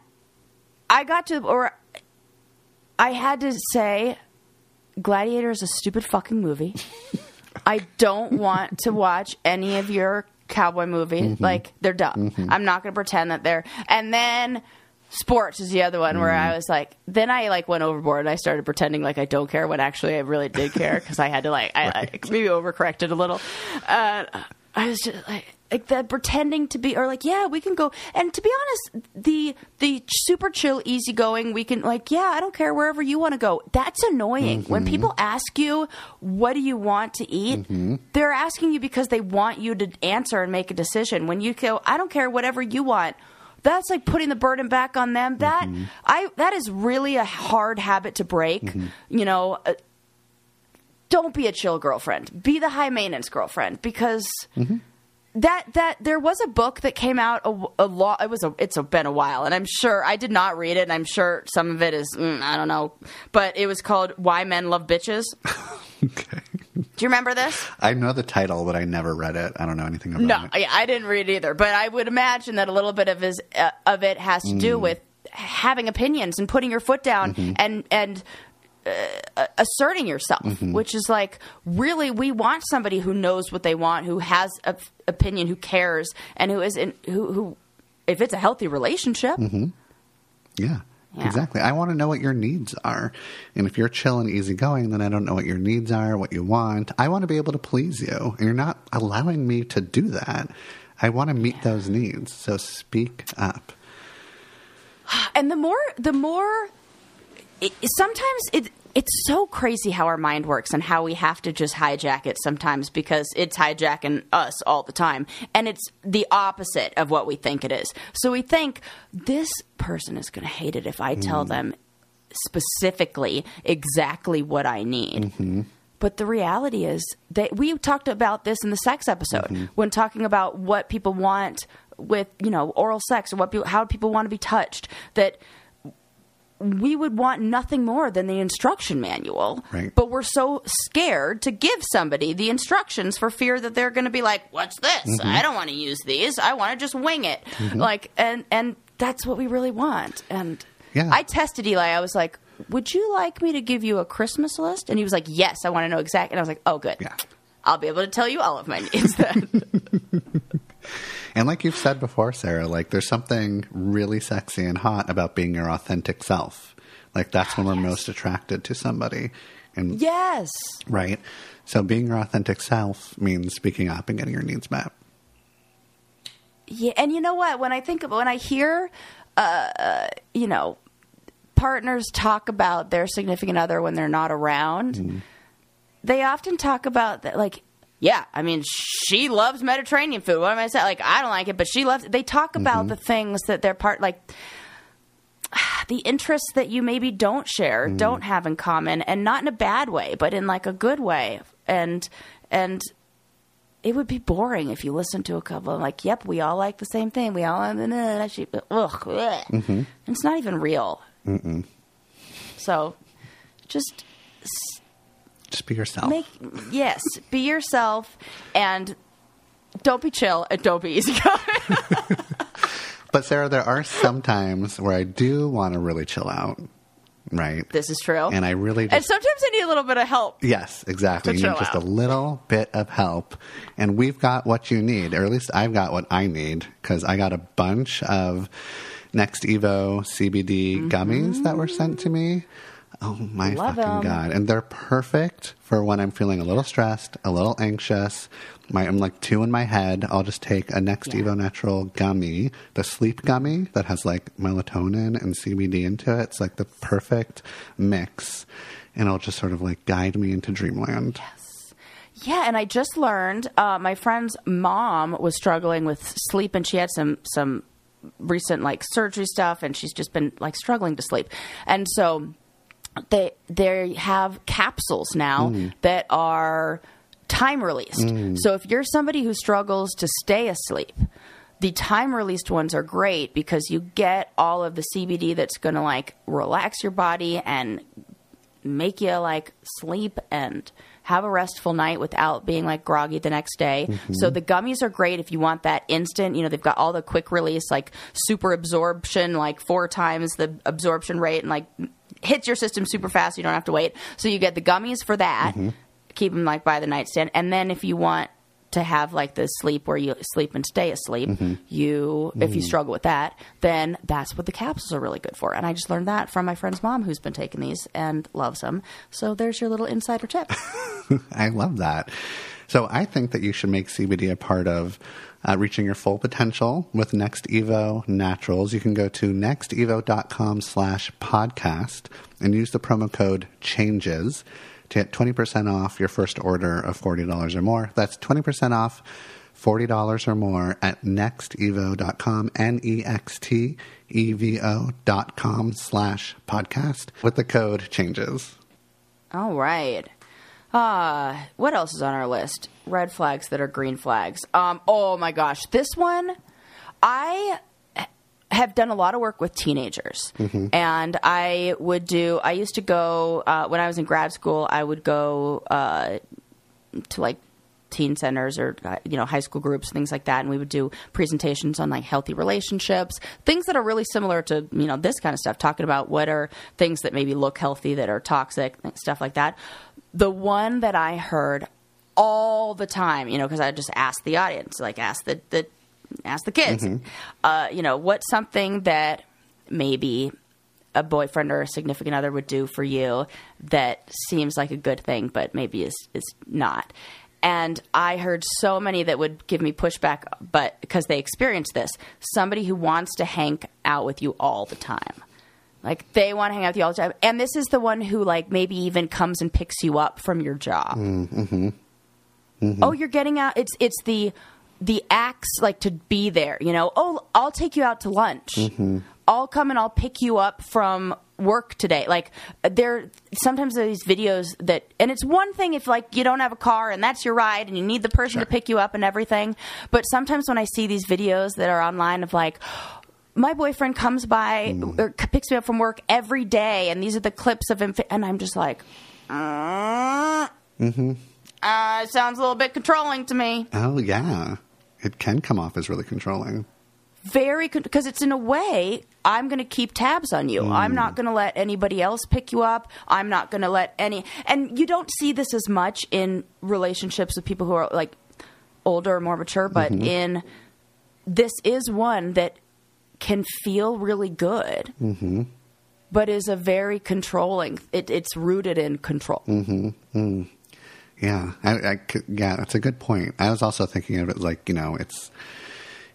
I got to or I had to say, Gladiator is a stupid fucking movie. I don't want to watch any of your cowboy movie. Mm-hmm. Like they're dumb. I'm not going to pretend that they're. And then sports is the other one where Mm. I was like, then I like went overboard and I started pretending like I don't care when actually I really did care because I had to like I, I maybe overcorrected a little. Uh, I was just like. Like that pretending to be, or like, yeah, we can go. And to be honest, the the super chill, easygoing, we can like, yeah, I don't care wherever you want to go. That's annoying. When mm-hmm. people ask you, what do you want to eat? Mm-hmm. They're asking you because they want you to answer and make a decision. When you go, I don't care, whatever you want. That's like putting the burden back on them. That mm-hmm. I that is really a hard habit to break. You know, uh, don't be a chill girlfriend. Be the high maintenance girlfriend because that that there was a book that came out a, a lot. It was a it's a, been a while, and I'm sure I did not read it. and I'm sure some of it is mm, I don't know, but it was called "Why Men Love Bitches." okay. Do you remember this? I know the title, but I never read it. I don't know anything about No, it. I, I didn't read it either, but I would imagine that a little bit of his uh, of it has to do with having opinions and putting your foot down and and uh, asserting yourself, which is like really we want somebody who knows what they want, who has a f- opinion, who cares, and who is in who who if it's a healthy relationship. Yeah, Yeah. exactly. I want to know what your needs are. And if you're chill and easygoing, then I don't know what your needs are, what you want. I want to be able to please you. And you're not allowing me to do that. I want to meet those needs. So speak up. and the more the more it, sometimes it it's so crazy how our mind works and how we have to just hijack it sometimes because it's hijacking us all the time. And it's the opposite of what we think it is. So we think this person is going to hate it if i tell mm. them specifically exactly what i need. Mm-hmm. But the reality is that we talked about this in the sex episode mm-hmm. when talking about what people want with, you know, oral sex or what people, how people want to be touched. That we would want nothing more than the instruction manual. Right. But we're so scared to give somebody the instructions for fear that they're going to be like, "What's this? Mm-hmm. I don't want to use these. I want to just wing it." Like and and that's what we really want. And Yeah. I tested Eli. I was like, "Would you like me to give you a Christmas list?" And he was like, "Yes, I want to know exactly." And I was like, "Oh, good. Yeah. I'll be able to tell you all of my needs then." And like you've said before, Sarah, like there's something really sexy and hot about being your authentic self. Like that's when we're most attracted to somebody. And yes. right. So being your authentic self means speaking up and getting your needs met. Yeah, and you know what? When I think of when I hear, uh, you know, partners talk about their significant other when they're not around, they often talk about that, like, yeah, I mean, she loves Mediterranean food. What am I saying? Like, I don't like it, but she loves. It. They talk about the things that they're part like. The interests that you maybe don't share, don't have in common, and not in a bad way, but in like a good way, and and it would be boring if you listened to a couple of like, yep, we all like the same thing. We all, actually, ugh, ugh. Mm-hmm. it's not even real. So, just Just be yourself. make yes, be yourself, and don't be chill and don't be easygoing. but Sarah, there are some times where I do want to really chill out. Right. this is true. and I really and sometimes I need a little bit of help. Yes, exactly. You need just out. a little bit of help. And we've got what you need, or at least I've got what I need, because I got a bunch of NextEvo CBD gummies that were sent to me. Oh my Love fucking 'em. god! And they're perfect for when I'm feeling a little stressed, a little anxious. My, I'm like two in my head. I'll just take a Next Yeah. Evo Natural gummy, the sleep gummy that has like melatonin and CBD into it. It's like the perfect mix, and it'll just sort of like guide me into dreamland. Yes. Yeah, and I just learned uh, my friend's mom was struggling with sleep, and she had some some recent like surgery stuff, and she's just been like struggling to sleep, and so they they have capsules now mm. that are time released. Mm. So if you're somebody who struggles to stay asleep, the time released ones are great because you get all of the CBD that's going to like relax your body and make you like sleep and have a restful night without being like groggy the next day. Mm-hmm. So the gummies are great if you want that instant. You know, they've got all the quick release, like super absorption, like four times the absorption rate, and like hits your system super fast. You don't have to wait. So you get the gummies for that. Mm-hmm. Keep them like by the nightstand, and then if you want to have like the sleep where you sleep and stay asleep, mm-hmm. you if you mm-hmm. struggle with that, then that's what the capsules are really good for. And I just learned that from my friend's mom who's been taking these and loves them. So there's your little insider tip. I love that. So I think that you should make CBD a part of uh, reaching your full potential with NextEvo Naturals. You can go to nextevo.com slash podcast and use the promo code CHANGES to get 20% off your first order of $40 or more. That's 20% off $40 or more at nextevo.com, N-E-X-T-E-V-O dot com slash podcast with the code CHANGES. All right. Uh, what else is on our list? Red flags that are green flags. Um, oh my gosh, this one, I have done a lot of work with teenagers, and I would do. I used to go uh, when I was in grad school. I would go uh, to like teen centers or uh, you know high school groups things like that and we would do presentations on like healthy relationships things that are really similar to you know this kind of stuff talking about what are things that maybe look healthy that are toxic stuff like that the one that i heard all the time you know because i just asked the audience like ask the, the ask the kids uh, you know what's something that maybe a boyfriend or a significant other would do for you that seems like a good thing, but maybe is is not. And I heard so many that would give me pushback, but because they experienced this, somebody who wants to hang out with you all the time. Like they want to hang out with you all the time. And this is the one who like maybe even comes and picks you up from your job. Mm, mm-hmm. Mm-hmm. Oh, you're getting out. It's it's the the acts like to be there. You know. Oh, I'll take you out to lunch. Mm-hmm. I'll come and I'll pick you up from work today. Like there, sometimes there are these videos that, and it's one thing if like you don't have a car and that's your ride and you need the person to pick you up and everything. But sometimes when I see these videos that are online of like my boyfriend comes by or picks me up from work every day, and these are the clips of him, and I'm just like, uh, uh, sounds a little bit controlling to me. Oh yeah, it can come off as really controlling. Very because it's in a way I'm going to keep tabs on you. I'm not going to let anybody else pick you up. I'm not going to let any. And you don't see this as much in relationships with people who are like older or more mature, but in this is one that can feel really good, mm-hmm. but is a very controlling. It, it's rooted in control. Mm-hmm. Mm. Yeah, I, I yeah, that's a good point. I was also thinking of it like you know, it's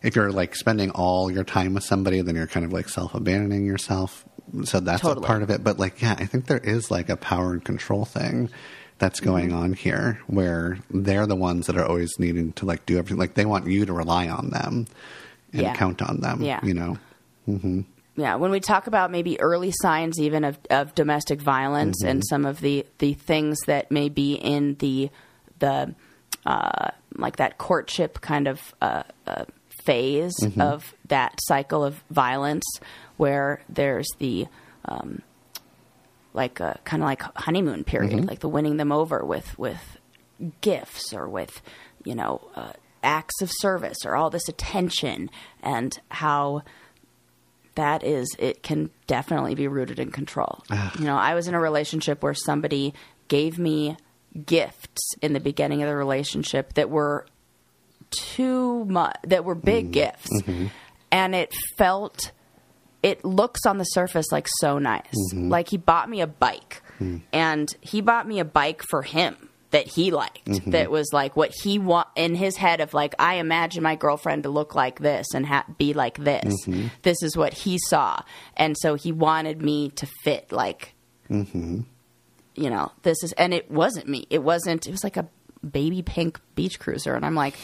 if you're like spending all your time with somebody, then you're kind of like self abandoning yourself. So that's Totally. a part of it. But like, yeah, I think there is like a power and control thing that's mm-hmm. going Mm-hmm. on here, where they're the ones that are always needing to like do everything. Like they want you to rely on them and Yeah. count on them. Yeah. you know. yeah, when we talk about maybe early signs even of, of domestic violence and some of the, the things that may be in the the uh, like that courtship kind of uh, uh, phase of that cycle of violence, where there's the um, like a kind of like honeymoon period, like the winning them over with with gifts or with you know uh, acts of service or all this attention and how that is it can definitely be rooted in control. Ah. You know i was in a relationship where somebody gave me gifts in the beginning of the relationship that were too much that were big mm-hmm. gifts. Mm-hmm. And it felt it looks on the surface like so nice. Mm-hmm. Like he bought me a bike. Mm. And he bought me a bike for him that he liked mm-hmm. that was like what he want in his head of like i imagine my girlfriend to look like this and ha- be like this. Mm-hmm. This is what he saw. And so he wanted me to fit like mm-hmm. you know, this is, and it wasn't me. It wasn't, it was like a baby pink beach cruiser. And I'm like,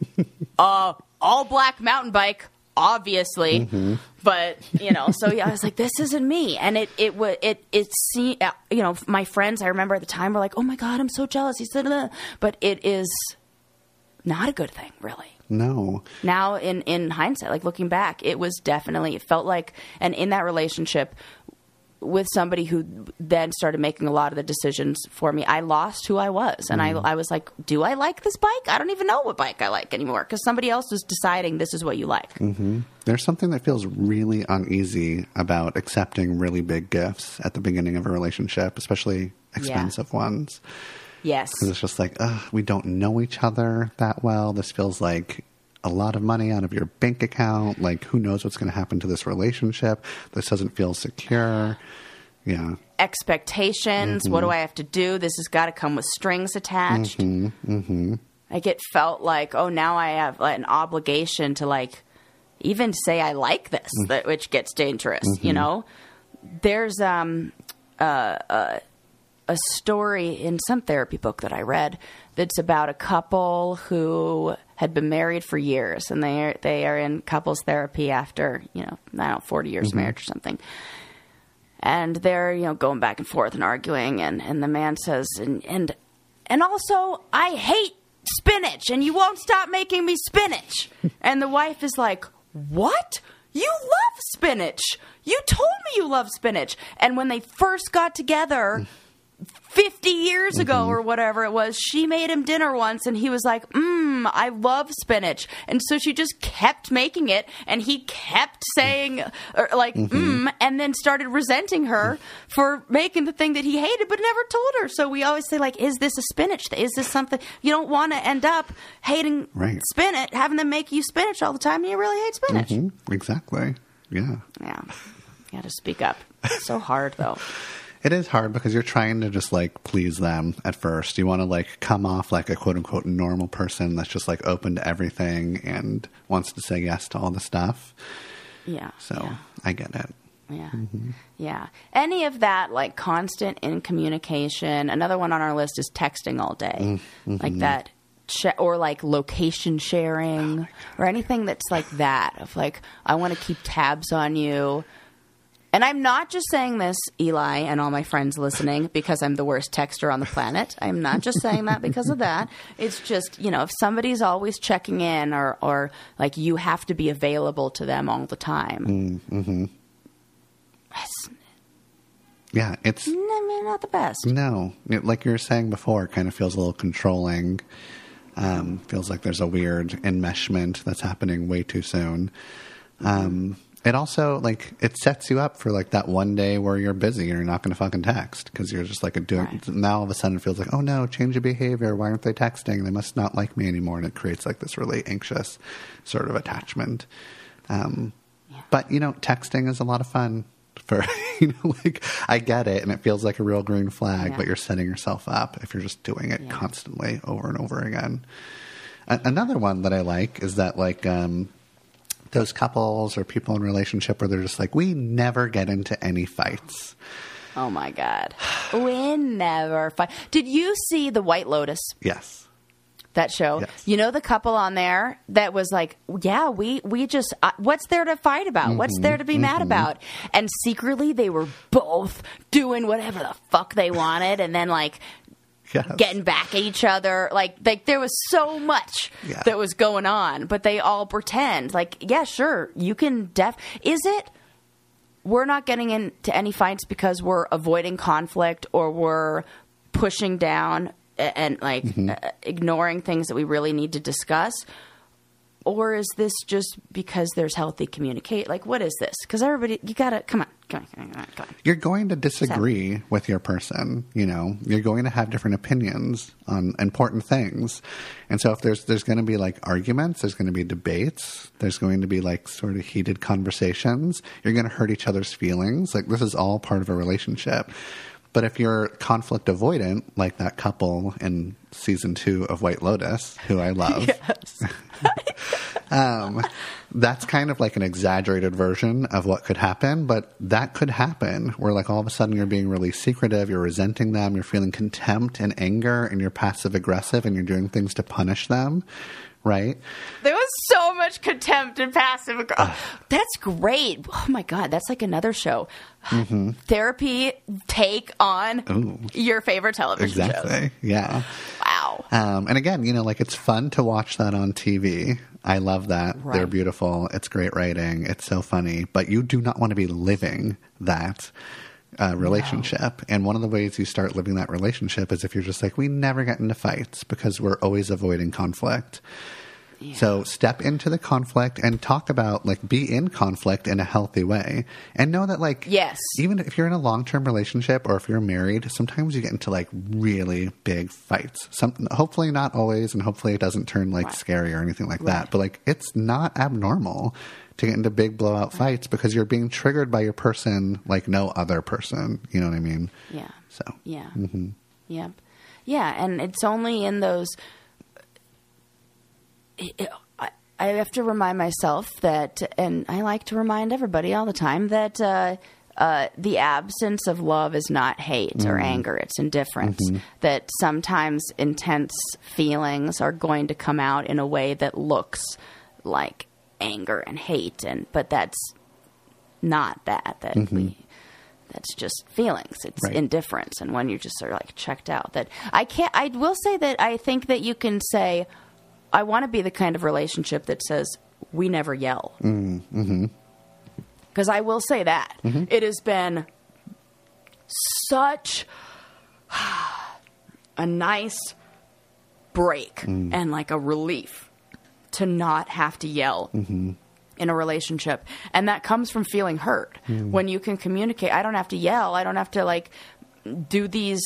uh, all black mountain bike, obviously. But, you know, so yeah, I was like, this isn't me. And it, it was, it, it, see, uh, you know, my friends, I remember at the time were like, oh my God, I'm so jealous. He said, but it is not a good thing, really No, now in in hindsight like looking back it was definitely it felt like and in that relationship with somebody who then started making a lot of the decisions for me. I lost who i was and I, mm-hmm. I was like do i like this bike? I don't even know what bike i like anymore because somebody else was deciding this is what you like. Mm-hmm. There's something that feels really uneasy about accepting really big gifts at the beginning of a relationship, especially expensive ones. yes. Because it's just like, ugh, we don't know each other that well. This feels like a lot of money out of your bank account. Like, who knows what's going to happen to this relationship? This doesn't feel secure. Yeah. expectations. What do i have to do? This has got to come with strings attached. Mm-hmm. Like it felt like oh now i have like, an obligation to like even say i like this that, which gets dangerous you know? There's um uh, uh, a story in some therapy book that i read that's about a couple who had been married for years and they are, they are in couples therapy after you know i don't know 40 years of mm-hmm. marriage or something. And they're you know going back and forth and arguing and and the man says and and and also i hate spinach and you won't stop making me spinach. And the wife is like what? You love spinach. You told me you love spinach. And when they first got together mm. 50 years ago mm-hmm. or whatever it was, she made him dinner once and he was like, Mmm, I love spinach. And so she just kept making it and he kept saying, or like, mmm, and then started resenting her for making the thing that he hated but never told her. So we always say, like, is this a spinach? Is this something you don't want to end up hating Right. spinach, having them make you spinach all the time and you really hate spinach? Mm, exactly. Yeah. Yeah. You got to speak up. It's so hard though. It is hard because you're trying to just like please them at first. You want to like come off like a quote unquote normal person that's just like open to everything and wants to say yes to all the stuff. Yeah. So yeah. I get it. Yeah. Mm-hmm. Yeah. Any of that, like constant in communication. Another one on our list is texting all day. Mm, like mm-hmm. that. Sh- or like location sharing oh or anything that's like that of like, I want to keep tabs on you. And I'm not just saying this, Eli, and all my friends listening, because I'm the worst texter on the planet. I'm not just saying that because of that. It's just, you know, if somebody's always checking in or, or like you have to be available to them all the time. Mm-hmm. It's Yeah, it's I mean, not the best. no, it, like you were saying before, it kind of feels a little controlling. Um, feels like there's a weird enmeshment that's happening way too soon. Um, it also like it sets you up for like that one day where you're busy and you're not going to fucking text because you're just like a doing. Right. Now all of a sudden it feels like, oh no, change of behavior. Why aren't they texting? They must not like me anymore, and it creates like this really anxious sort of attachment. Um, But you know, texting is a lot of fun. For you know, like I get it, and it feels like a real green flag, Yeah. but you're setting yourself up if you're just doing it Yeah. constantly over and over again. A- another one that I like is that like um, those couples or people in relationship where they're just like, we never get into any fights. Oh my God. We never fight. Did you see The White Lotus? Yes. that show. Yes. You know the couple on there that was like, "Yeah, we we just uh, what's there to fight about? What's there to be mad about?" And secretly they were both doing whatever the fuck they wanted and then like Yes. getting back at each other. Like like there was so much Yeah. that was going on, but they all pretend like, "Yeah, sure, you can def Is it we're not getting into any fights because we're avoiding conflict or we're pushing down a- and like uh, ignoring things that we really need to discuss or is this just because there's healthy communicate like what is this because everybody you gotta come on come on come on, come on. You're going to disagree with your person, you know. You're going to have different opinions on important things. And so if there's there's going to be like arguments, there's going to be debates, there's going to be like sort of heated conversations. You're going to hurt each other's feelings. Like this is all part of a relationship. But if you're conflict avoidant, like that couple in season 2 of White Lotus, who I love. um, that's kind of like an exaggerated version of what could happen, but that could happen where, like, all of a sudden you're being really secretive, you're resenting them, you're feeling contempt and anger, and you're passive aggressive, and you're doing things to punish them, right? there was so much contempt and passive aggression that's great oh my god that's like another show therapy take on Ooh. your favorite television shows Exactly. Yeah. wow Um, and again, you know, like it's fun to watch that on TV. I love that. They're beautiful. It's great writing. It's so funny. But you do not want to be living that uh, relationship. And one of the ways you start living that relationship is if you're just like, we never get into fights because we're always avoiding conflict. So step into the conflict and talk about like be in conflict in a healthy way and know that like Yes. even if you're in a long-term relationship or if you're married sometimes you get into like really big fights some hopefully not always and hopefully it doesn't turn like Right. scary or anything like Right. that but like it's not abnormal to get into big blowout fights because you're being triggered by your person like no other person you know what i mean yeah so Yeah. Mm-hmm. Yep. Yeah, and it's only in those. I, I have to remind myself that, and I like to remind everybody all the time that uh, uh, the absence of love is not hate or anger; it's indifference. That sometimes intense feelings are going to come out in a way that looks like anger and hate, and but that's not that. That mm-hmm. we that's just feelings. It's Right. indifference, and when you just are like checked out. That I can't. I will say that I think that you can say, I want to be the kind of relationship that says we never yell. Mm-hmm. Mm-hmm. Because I will say that it has been such a nice break mm. and like a relief to not have to yell in a relationship. And that comes from feeling hurt. Mm. When you can communicate i don't have to yell. I don't have to like do these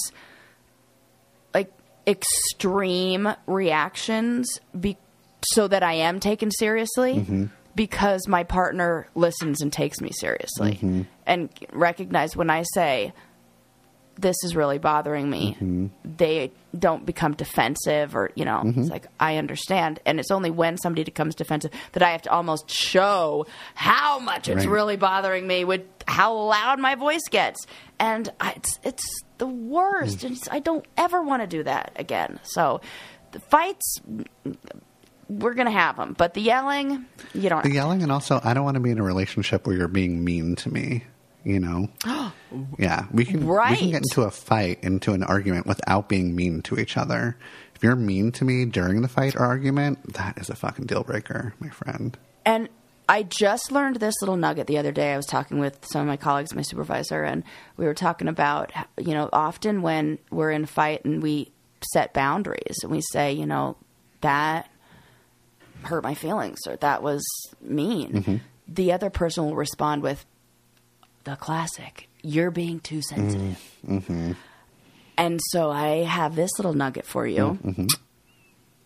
like extreme reactions be- so that i am taken seriously mm-hmm. because my partner listens and takes me seriously. Mm-hmm. And recognize when i say this is really bothering me. Mm-hmm. They don't become defensive or you know it's mm-hmm. like i understand. And it's only when somebody becomes defensive that i have to almost show how much it's really bothering me with how loud my voice gets. And I, it's it's the worst. Mm. And it's, i don't ever want to do that again. So the fights we're gonna have them but the yelling you don't the yelling and also i don't want to be in a relationship where you're being mean to me You know, yeah, we can we can get into a fight, into an argument without being mean to each other. If you're mean to me during the fight or argument, that is a fucking deal breaker, my friend. And I just learned this little nugget the other day. I was talking with some of my colleagues, my supervisor, and we were talking about, you know, often when we're in a fight and we set boundaries and we say, you know, that hurt my feelings or that was mean, mm-hmm. the other person will respond with the classic, you're being too sensitive. Mm-hmm. Mm-hmm. And so I have this little nugget for you. Mm-hmm.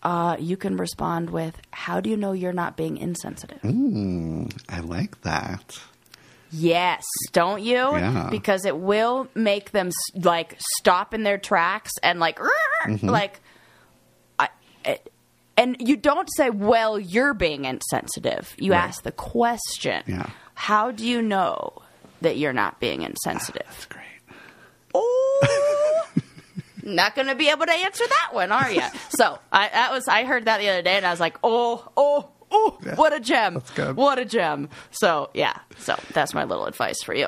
Uh, you can respond with, How do you know you're not being insensitive? Mm, I like that. Yes, don't you? Yeah. Because it will make them like stop in their tracks and like, Mm-hmm. like, I, it, and you don't say, "Well, you're being insensitive." You Right. ask the question. Yeah. How do you know that you're not being insensitive? That's great. Oh, not going to be able to answer that one, are you? So I that was I heard that the other day, and I was like, oh, oh, oh, what a gem! that's good. What a gem! So yeah, so that's my little advice for you.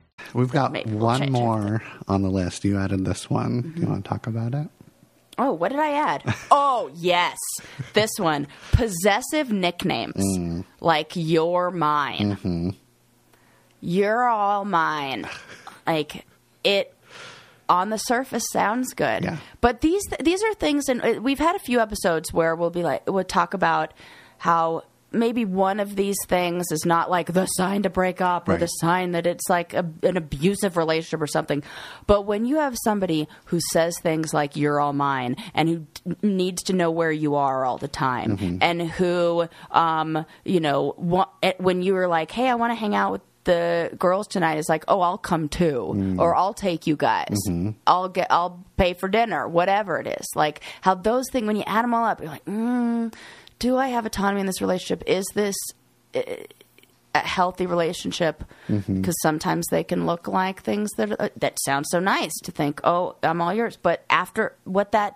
We've got Maybe we'll one change it. more on the list. You added this one. Mm-hmm. You want to talk about it? Oh, what did I add? oh, yes. This one. Possessive nicknames. Like you're mine. You're all mine. Like it on the surface sounds good. Yeah. But these these are things and uh, we've had a few episodes where we'll be like we'll talk about how maybe one of these things is not like the sign to break up or Right. the sign that it's like a, an abusive relationship or something. But when you have somebody who says things like "you're all mine" and who t- needs to know where you are all the time, and who, um, you know, wa- eh, when you were like, "Hey, I want to hang out with." The girls tonight is like, oh, I'll come too, or I'll take you guys. I'll get, I'll pay for dinner, whatever it is. Like how those things, when you add them all up, you're like, mm, do I have autonomy in this relationship? Is this eh, a healthy relationship? Mm-hmm. Because sometimes they can look like things that uh, that sound so nice to think oh i'm all yours. But after what that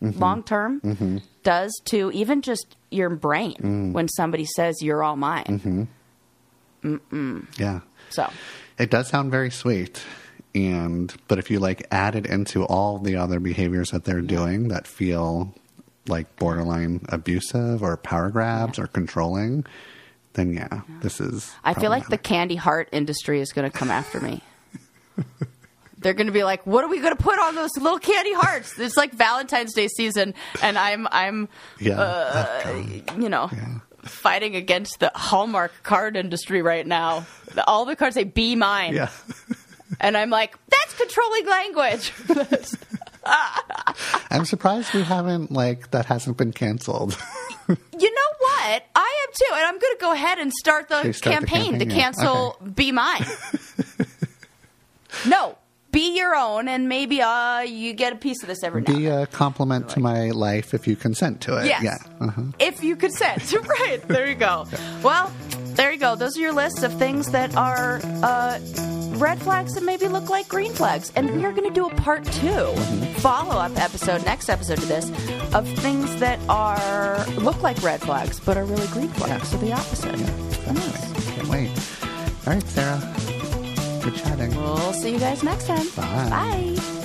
mm-hmm. long term mm-hmm. does to even just your brain mm. when somebody says you're all mine. Yeah. so. It does sound very sweet. And but if you like add it into all the other behaviors that they're doing that feel like borderline abusive or power grabs or controlling, then yeah, this is i feel like the candy heart industry is going to come after me they're going to be like what are we going to put on those little candy hearts it's like valentine's day season and i'm i'm yeah. uh, you know, Yeah. fighting against the Hallmark card industry right now. All the cards say "Be mine," yeah. and I'm like, that's controlling language. I'm surprised we haven't like that hasn't been canceled. you know what? I am too, and I'm going to go ahead and start the, Okay, start the campaign, campaign, to yeah. cancel "Be mine." no, be your own, and maybe uh, you get a piece of this every now. Be a compliment to my life if you consent to it. Yes. Yeah. Uh-huh. if you consent. right. There you go. Well, there you go. Those are your lists of things that are uh, red flags that maybe look like green flags. And we are going to do a part 2 follow up episode, next episode to this, of things that are look like red flags but are really green flags. So the opposite. Definitely. Can't wait. All right, Sarah. Good chatting. We'll see you guys next time. Bye. Bye.